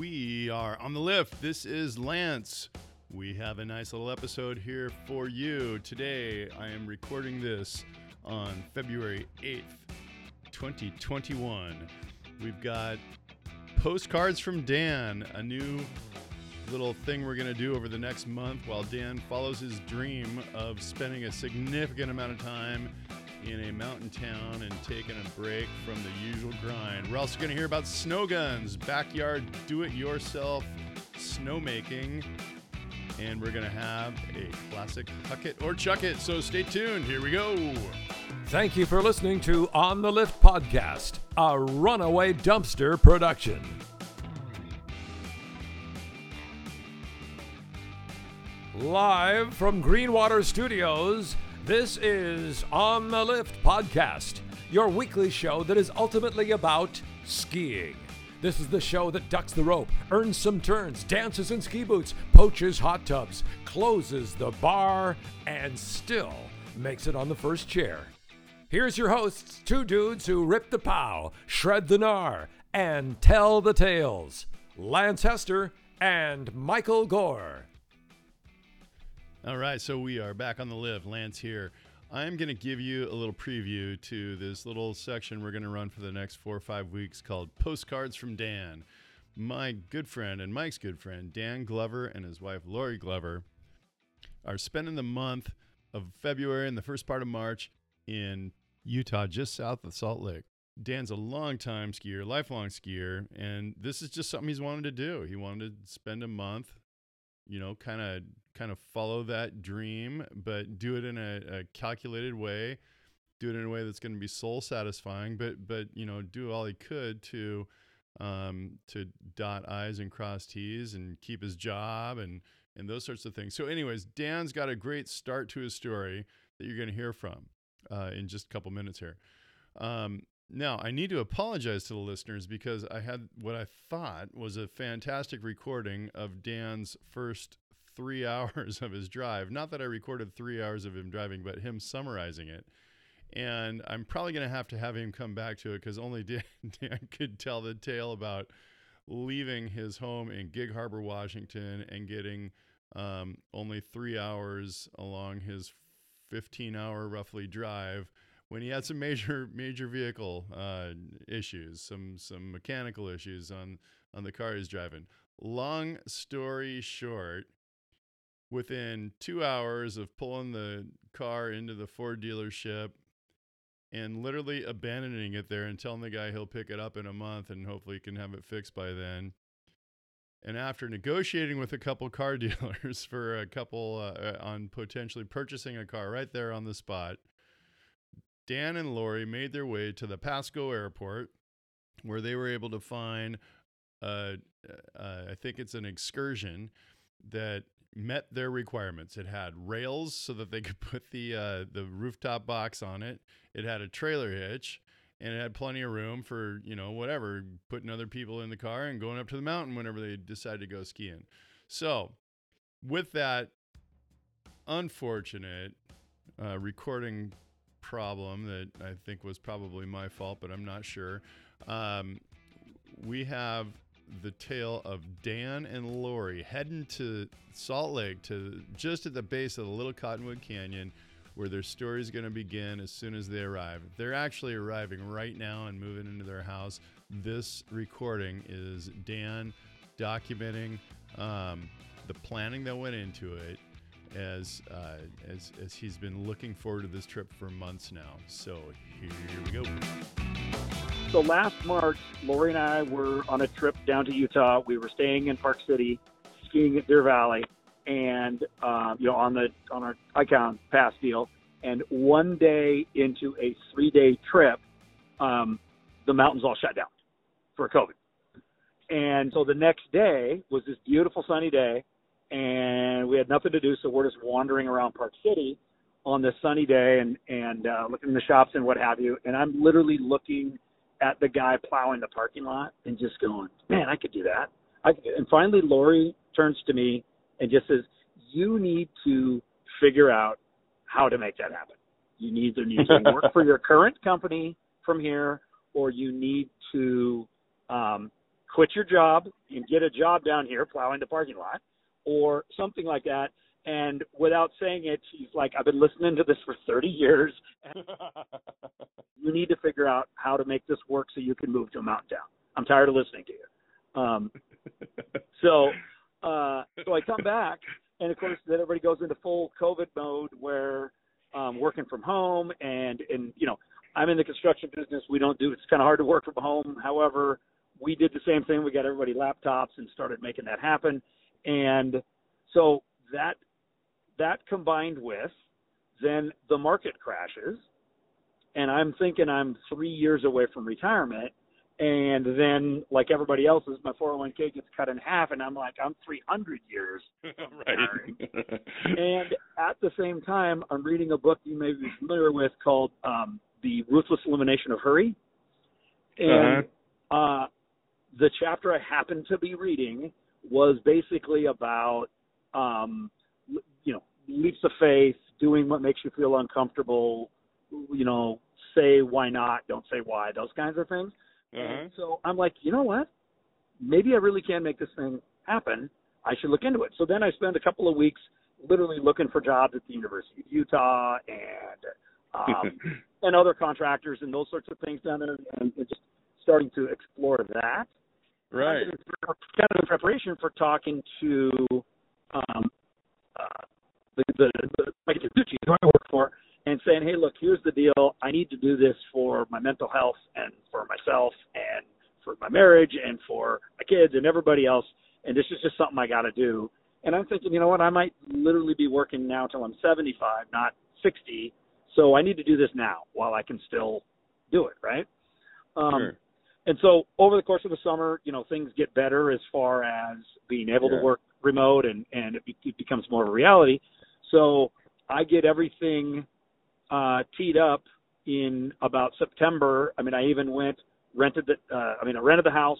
We are on the lift. This is Lance. We have a nice little episode here for you. Today, I am recording this on February 8th, 2021. We've got postcards from Dan, a new little thing we're going to do over the next month while Dan follows his dream of spending a significant amount of time in a mountain town and taking a break from the usual grind. We're also going to hear about snow guns, backyard do it yourself snowmaking, and we're going to have a classic Huck It or Chuck It. So stay tuned. Here we go. Thank you for listening to On the Lift Podcast, a runaway dumpster production. Live from Greenwater Studios, this is On the Lift Podcast, your weekly show that is ultimately about skiing. This is the show that ducks the rope, earns some turns, dances in ski boots, poaches hot tubs, closes the bar, and still makes it on the first chair. Here's your hosts, two dudes who rip the pow, shred the gnar, and tell the tales Lance Hester and Michael Gore. All right, so we are back on the lift. Lance here. I'm going to give you a little preview to this little section we're going to run for the next four or five weeks called Postcards from Dan. My good friend and Mike's good friend, Dan Glover, and his wife, Lori Glover, are spending the month of February and the first part of March in Utah, just south of Salt Lake. Dan's a long-time skier, lifelong skier, and this is just something he's wanted to do. He wanted to spend a month, you know, kind of kind of follow that dream, but do it in a, a calculated way. Do it in a way that's going to be soul satisfying, but but you know, do all he could to um, to dot I's and cross T's and keep his job and and those sorts of things. So, anyways, Dan's got a great start to his story that you're going to hear from uh, in just a couple minutes here. Um, now, I need to apologize to the listeners because I had what I thought was a fantastic recording of Dan's first three hours of his drive. Not that I recorded three hours of him driving, but him summarizing it. And I'm probably going to have to have him come back to it because only Dan, Dan could tell the tale about leaving his home in Gig Harbor, Washington, and getting um, only three hours along his 15 hour roughly drive when he had some major major vehicle uh, issues, some some mechanical issues on on the car he's driving. Long story short, within two hours of pulling the car into the Ford dealership and literally abandoning it there and telling the guy he'll pick it up in a month and hopefully he can have it fixed by then. And after negotiating with a couple car dealers for a couple uh, on potentially purchasing a car right there on the spot, Dan and Lori made their way to the Pasco airport where they were able to find, uh, uh, I think it's an excursion that met their requirements. It had rails so that they could put the uh, the rooftop box on it. It had a trailer hitch, and it had plenty of room for you know whatever, putting other people in the car and going up to the mountain whenever they decided to go skiing. So, with that unfortunate uh, recording problem that I think was probably my fault, but I'm not sure. Um, we have the tale of Dan and Lori heading to Salt Lake to just at the base of the Little Cottonwood Canyon where their story is going to begin as soon as they arrive. They're actually arriving right now and moving into their house. This recording is Dan documenting um, the planning that went into it as, uh, as as he's been looking forward to this trip for months now. So here we go. So last March, Lori and I were on a trip down to Utah. We were staying in Park City, skiing at Deer Valley, and uh, you know on the on our icon pass deal. And one day into a three-day trip, um, the mountains all shut down for COVID. And so the next day was this beautiful sunny day, and we had nothing to do, so we're just wandering around Park City on this sunny day and and uh, looking in the shops and what have you. And I'm literally looking at the guy plowing the parking lot and just going, man, I could do that. I could. And finally, Lori turns to me and just says, you need to figure out how to make that happen. You either need to work for your current company from here, or you need to um, quit your job and get a job down here plowing the parking lot or something like that. And without saying it, she's like, I've been listening to this for 30 years. you need to figure out how to make this work so you can move to a mountain town. I'm tired of listening to you. Um, so, uh, so I come back, and of course, then everybody goes into full COVID mode where um, working from home, and and you know, I'm in the construction business. We don't do. It's kind of hard to work from home. However, we did the same thing. We got everybody laptops and started making that happen. And so that that combined with then the market crashes, and I'm thinking I'm three years away from retirement, and then like everybody else's, my 401k gets cut in half, and I'm like I'm 300 years. right. and at the same time, I'm reading a book you may be familiar with called um, "The Ruthless Elimination of Hurry," and uh-huh. uh, the chapter I happened to be reading was basically about um, you know leaps of faith, doing what makes you feel uncomfortable, you know, say why not, don't say why, those kinds of things. Uh-huh. So I'm like, you know what? Maybe I really can make this thing happen. I should look into it. So then I spend a couple of weeks literally looking for jobs at the University of Utah and um, and other contractors and those sorts of things down there, and, and just starting to explore that. Right. Kind of in preparation for talking to um, uh, the, the, the Mike Suzuki, who I work for, and saying, hey, look, here's the deal. I need to do this for my mental health and for myself and for my marriage and for my kids and everybody else. And this is just something I got to do. And I'm thinking, you know what? I might literally be working now till I'm 75, not 60. So I need to do this now while I can still do it, right? Um, sure. And so over the course of the summer, you know, things get better as far as being able yeah. to work remote and, and it, be, it becomes more of a reality. So I get everything uh, teed up in about September. I mean, I even went rented the. Uh, I mean, I rented the house,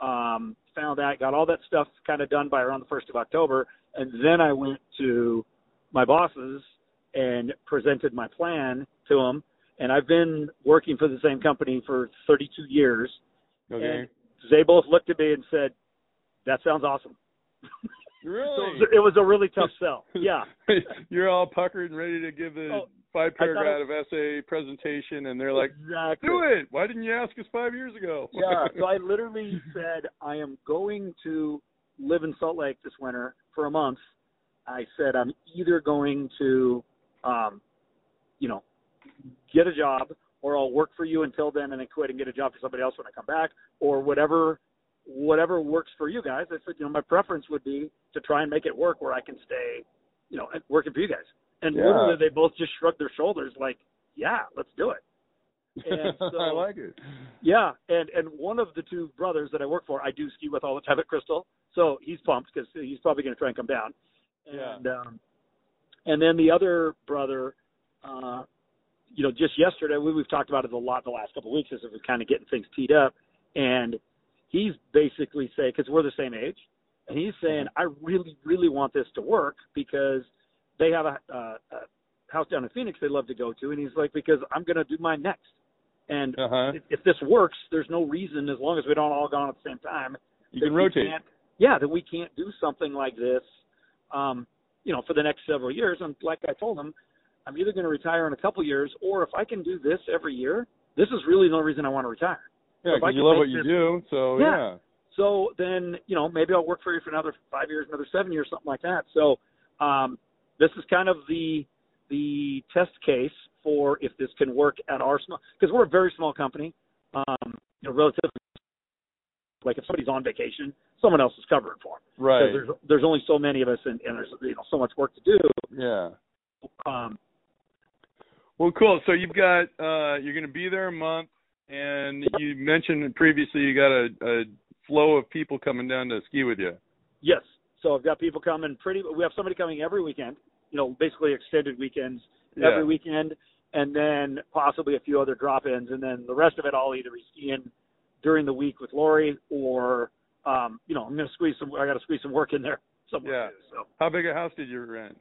um, found that, got all that stuff kind of done by around the first of October, and then I went to my bosses and presented my plan to them. And I've been working for the same company for 32 years. Okay. And they both looked at me and said, "That sounds awesome." Really? so it was, a really tough sell. Yeah. You're all puckered and ready to give the Oh, five paragraph essay presentation, and they're like, exactly. "Do it! Why didn't you ask us five years ago?" yeah. So I literally said, I am going to live in Salt Lake this winter for a month. I said, I'm either going to, um, you know, get a job or I'll work for you until then and then quit and get a job for somebody else when I come back or whatever whatever works for you guys. I said, you know, my preference would be to try and make it work where I can stay, you know, working for you guys. And Yeah. literally they both just shrugged their shoulders like, yeah, let's do it. And so, I like it. yeah, and and one of the two brothers that I work for, I do ski with all the time at Crystal, so he's pumped because he's probably going to try and come down. Yeah. And um, and then the other brother, uh, you know, just yesterday we, we've talked about it a lot the last couple of weeks as we're kind of getting things teed up, and he's basically saying because we're the same age, and he's saying I really really want this to work because they have a, a, a house down in Phoenix they love to go to, and he's like because I'm going to do mine next. And Uh huh. if, if this works, there's no reason, as long as we don't all go on at the same time, You can rotate. yeah, that we can't do something like this, um, you know, for the next several years. And like I told him, I'm either going to retire in a couple years, or if I can do this every year, this is really the only reason I want to retire. Yeah, because you love what you this- do. So Yeah. yeah. So then, you know, maybe I'll work for you for another five years, another seven years, something like that. So um, this is kind of the the test case for if this can work at our small because we're a very small company, um, you know, relatively. Like if somebody's on vacation, someone else is covering for them. Right. Because there's there's only so many of us, and, and there's you know so much work to do. Yeah. Um, Well, cool. So you've got uh you're going to be there a month, and you mentioned previously you got a, a flow of people coming down to ski with you. Yes. So I've got people coming pretty. We have somebody coming every weekend. You know, basically extended weekends Yeah. every weekend, and then possibly a few other drop-ins, and then the rest of it I'll either be skiing during the week with Lori, or um, you know, I'm going to squeeze some. I got to squeeze some work in there somewhere. Yeah. Too, so. How big a house did you rent?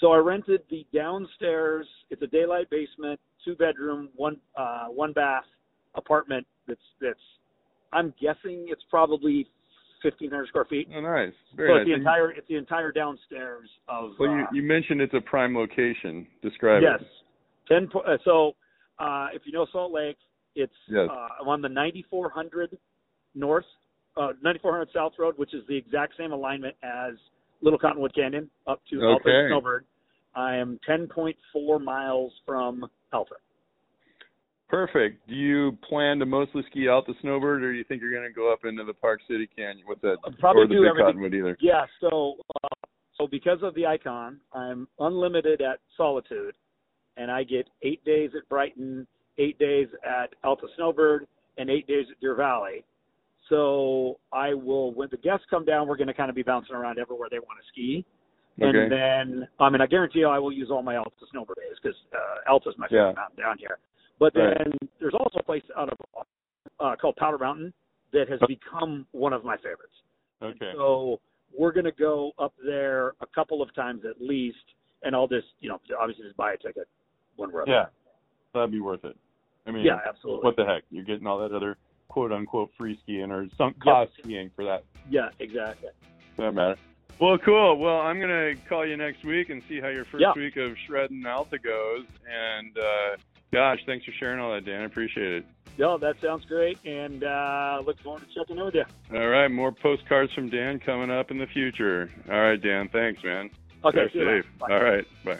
So I rented the downstairs. It's a daylight basement, two bedroom, one uh, one bath apartment. That's that's I'm guessing it's probably 1,500 square feet. Oh, nice. So Very it's nice. the entire it's the entire downstairs of. well, you, uh, you mentioned it's a prime location. Describe yes, it. ten. uh, So uh, if you know Salt Lake, it's Yes. uh, on the 9400 north, uh, 9400 South Road, which is the exact same alignment as Little Cottonwood Canyon up to Okay. Snowbird. I am 10.4 miles from Alta. Perfect. Do you plan to mostly ski out the snowbird, or do you think you're going to go up into the Park City Canyon? with that? I'll probably or the do Big everything. Cottonwood either? Yeah, so uh, so because of the icon, I'm unlimited at Solitude, and I get eight days at Brighton, eight days at Alta Snowbird, and eight days at Deer Valley. So I will, when the guests come down, we're going to kind of be bouncing around everywhere they want to ski. Okay. And then, I mean, I guarantee you I will use all my Alta Snowbird days because uh, Alta's my favorite Yeah. mountain down here. But Right. then there's also a place out of uh, called Powder Mountain that has become one of my favorites. Okay. So we're going to go up there a couple of times at least, and I'll just, you know, obviously just buy a ticket when we're up Yeah. That'd be worth it. I mean. Yeah, absolutely. what the heck? You're getting all that other quote unquote free skiing or some cost skiing for that Yeah, exactly. that matter. Well, cool. Well, I'm gonna call you next week and see how your first Yeah. week of shredding Alta goes. And uh, gosh, thanks for sharing all that, Dan. I appreciate it. No, that sounds great, and uh, look forward to checking in with you. All right, more postcards from Dan coming up in the future. All right, Dan. Thanks, man. Okay, Drive see you later. safe. All right, bye.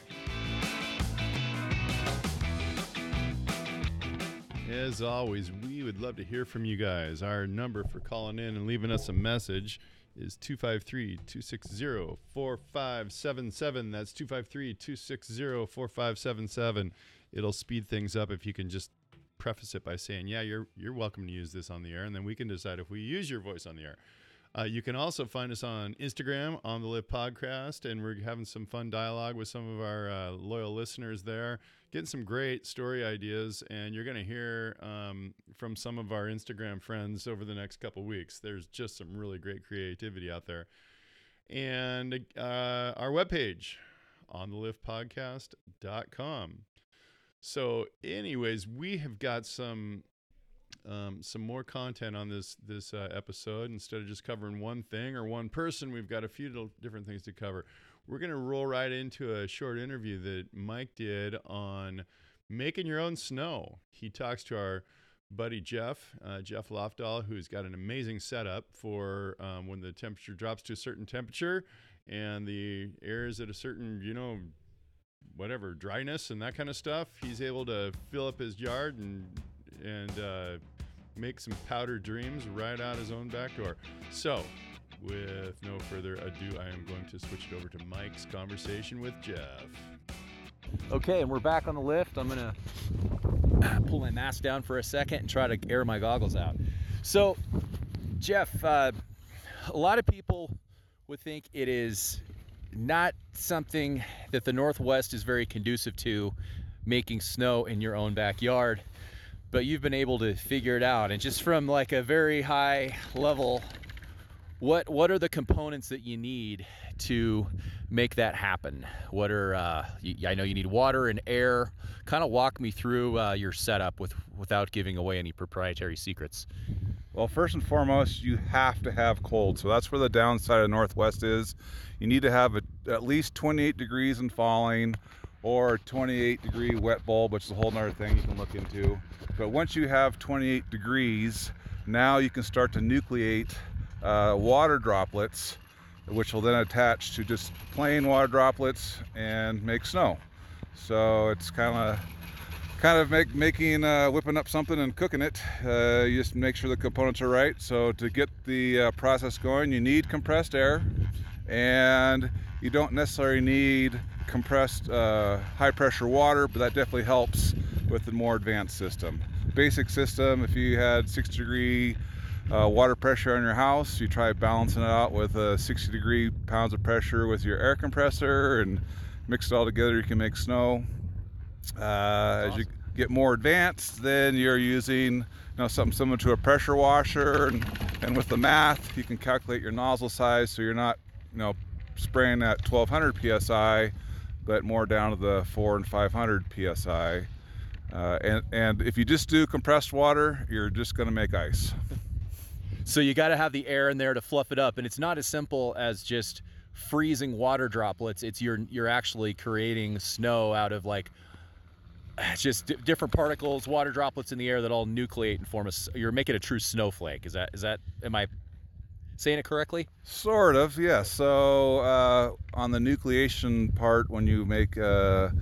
As always, we would love to hear from you guys. Our number for calling in and leaving us a message is 253 260 4577. That's 253 260 4577. It'll speed things up if you can just preface it by saying, Yeah, you're, you're welcome to use this on the air, and then we can decide if we use your voice on the air. Uh, you can also find us on Instagram on the Lift Podcast, and we're having some fun dialogue with some of our uh, loyal listeners there, getting some great story ideas. And you're going to hear um, from some of our Instagram friends over the next couple weeks. There's just some really great creativity out there. And uh, our webpage on the liftpodcast.com. So, anyways, we have got some um, some more content on this this uh, episode. Instead of just covering one thing or one person, we've got a few different things to cover. We're going to roll right into a short interview that Mike did on making your own snow. He talks to our buddy Jeff, uh, Jeff Lofdahl, who's got an amazing setup for um, when the temperature drops to a certain temperature and the air is at a certain, you know, whatever dryness and that kind of stuff. He's able to fill up his yard and and uh, make some powder dreams right out his own back door. So, with no further ado, I am going to switch it over to Mike's conversation with Jeff. Okay, and we're back on the lift. I'm gonna pull my mask down for a second and try to air my goggles out. So, Jeff, uh, a lot of people would think it is not something that the Northwest is very conducive to making snow in your own backyard, but you've been able to figure it out. And just from like a very high level, what what are the components that you need to make that happen? What are uh, y- I know you need water and air. Kind of walk me through uh, your setup with without giving away any proprietary secrets. Well, first and foremost, you have to have cold. So that's where the downside of Northwest is. You need to have a, at least 28 degrees and falling or 28 degree wet bulb, which is a whole nother thing you can look into. But once you have 28 degrees, now you can start to nucleate uh, water droplets, which will then attach to just plain water droplets and make snow. So it's kind of kind of make, making uh, whipping up something and cooking it. Uh, you just make sure the components are right. So to get the uh, process going you need compressed air and you don't necessarily need compressed uh, high pressure water but that definitely helps with the more advanced system. Basic system if you had 6 degree uh, water pressure on your house. You try balancing it out with uh, 60 degree pounds of pressure with your air compressor and mix it all together. You can make snow. Uh, as you get more advanced, then you're using you know something similar to a pressure washer, and, and with the math, you can calculate your nozzle size so you're not you know spraying at 1200 psi, but more down to the 4 and 500 psi. Uh, and and if you just do compressed water, you're just going to make ice. So you got to have the air in there to fluff it up, and it's not as simple as just freezing water droplets. It's you're you're actually creating snow out of like just d- different particles, water droplets in the air that all nucleate and form a. You're making a true snowflake. Is that is that? Am I saying it correctly? Sort of, yeah. So uh, on the nucleation part, when you make a,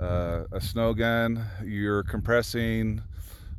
a, a snow gun, you're compressing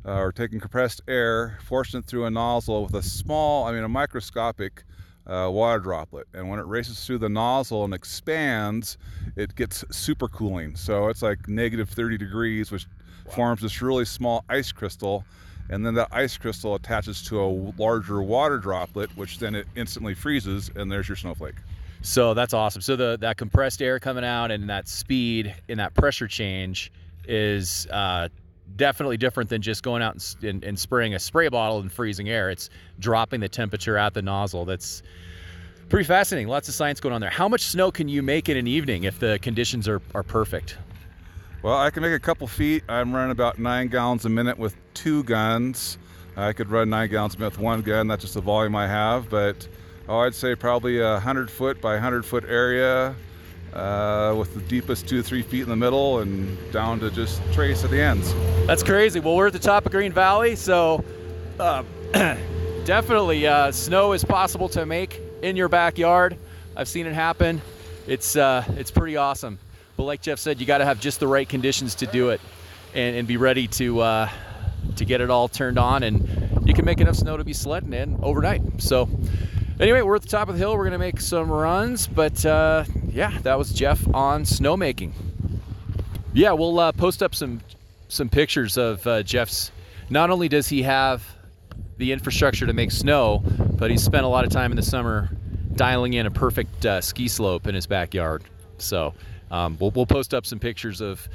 uh, or taking compressed air, forcing it through a nozzle with a small, I mean, a microscopic uh, water droplet. And when it races through the nozzle and expands, it gets supercooling. So it's like negative 30 degrees, which forms this really small ice crystal and then that ice crystal attaches to a larger water droplet, which then it instantly freezes, and there's your snowflake. So that's awesome. So the that compressed air coming out and that speed and that pressure change is uh, definitely different than just going out and, and, and spraying a spray bottle and freezing air. It's dropping the temperature at the nozzle. That's pretty fascinating. Lots of science going on there. How much snow can you make in an evening if the conditions are, are perfect? Well, I can make a couple feet. I'm running about nine gallons a minute with two guns. I could run nine gallons a minute with one gun. That's just the volume I have. But oh, I'd say probably a hundred foot by hundred foot area, uh, with the deepest two to three feet in the middle, and down to just trace at the ends. That's crazy. Well, we're at the top of Green Valley, so uh, definitely uh, snow is possible to make in your backyard. I've seen it happen. It's uh, it's pretty awesome. But like Jeff said, you got to have just the right conditions to do it, and, and be ready to uh, to get it all turned on. And you can make enough snow to be sledding in overnight. So anyway, we're at the top of the hill. We're gonna make some runs, but uh, yeah, that was Jeff on snowmaking. Yeah, we'll uh, post up some some pictures of uh, Jeff's. Not only does he have the infrastructure to make snow, but he spent a lot of time in the summer dialing in a perfect uh, ski slope in his backyard. So um, we'll, we'll post up some pictures of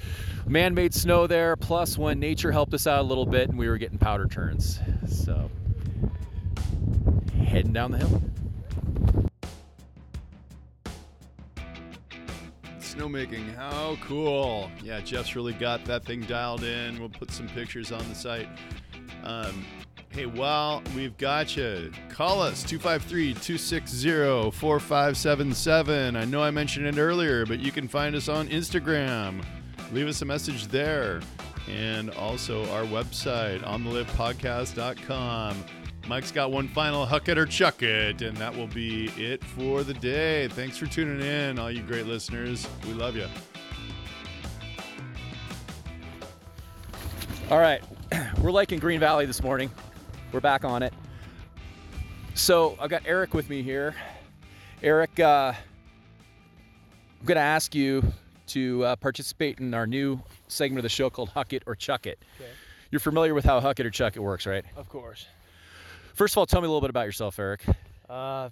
man-made snow there, plus when nature helped us out a little bit and we were getting powder turns. So heading down the hill. Snowmaking, how cool. Yeah, Jeff's really got that thing dialed in. We'll put some pictures on the site. Um, hey, while we've got you, call us 253 260 4577. I know I mentioned it earlier, but you can find us on Instagram. Leave us a message there. And also our website, ontheliftpodcast.com. Mike's got one final huck it or chuck it, and that will be it for the day. Thanks for tuning in, all you great listeners. We love you. All right, we're liking Green Valley this morning. We're back on it. So I've got Eric with me here. Eric, uh, I'm going to ask you to uh, participate in our new segment of the show called Huck It or Chuck It. Okay. You're familiar with how Huck It or Chuck It works, right? Of course. First of all, tell me a little bit about yourself, Eric. Uh,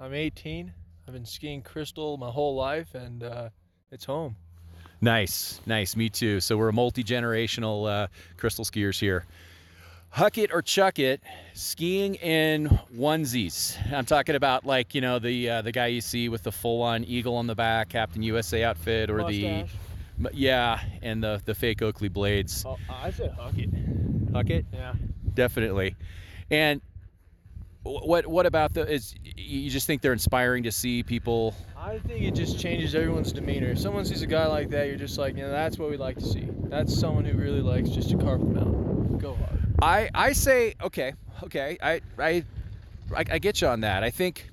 I'm 18. I've been skiing crystal my whole life, and uh, it's home. Nice, nice. Me too. So we're a multi generational uh, crystal skiers here. Huck it or chuck it, skiing in onesies. I'm talking about like you know the uh, the guy you see with the full on eagle on the back, Captain USA outfit, or Mustache. the yeah, and the the fake Oakley blades. Oh, I said huck it. Huck it, Yeah. definitely. And what what about the is you just think they're inspiring to see people I think it just changes everyone's demeanor. If someone sees a guy like that, you're just like, you know, that's what we like to see. That's someone who really likes just to carve them out. Go hard. I I say okay, okay. I I I, I get you on that. I think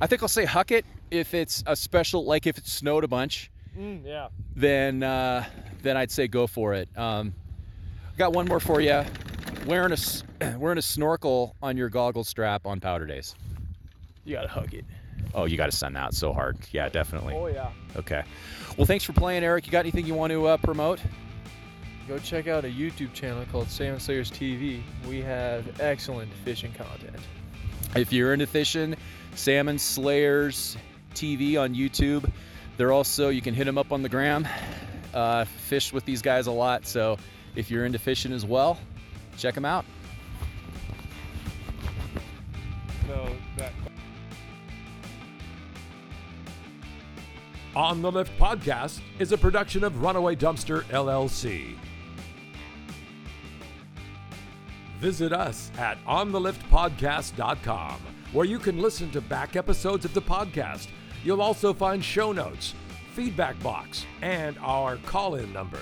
I think I'll say huck it if it's a special like if it snowed a bunch, Mm, yeah. then uh, then I'd say go for it. Um, got one more for you. Wearing a wearing a snorkel on your goggle strap on powder days. You gotta huck it. Oh, you got to send that so hard. Yeah, definitely. Oh yeah. Okay. Well, thanks for playing, Eric. You got anything you want to uh, promote? Go check out a YouTube channel called Salmon Slayers TV. We have excellent fishing content. If you're into fishing, Salmon Slayers TV on YouTube. They're also you can hit them up on the gram. Uh, fish with these guys a lot, so if you're into fishing as well, check them out. So that On the Lift podcast is a production of Runaway Dumpster LLC. Visit us at ontheliftpodcast.com, where you can listen to back episodes of the podcast. You'll also find show notes, feedback box, and our call in number.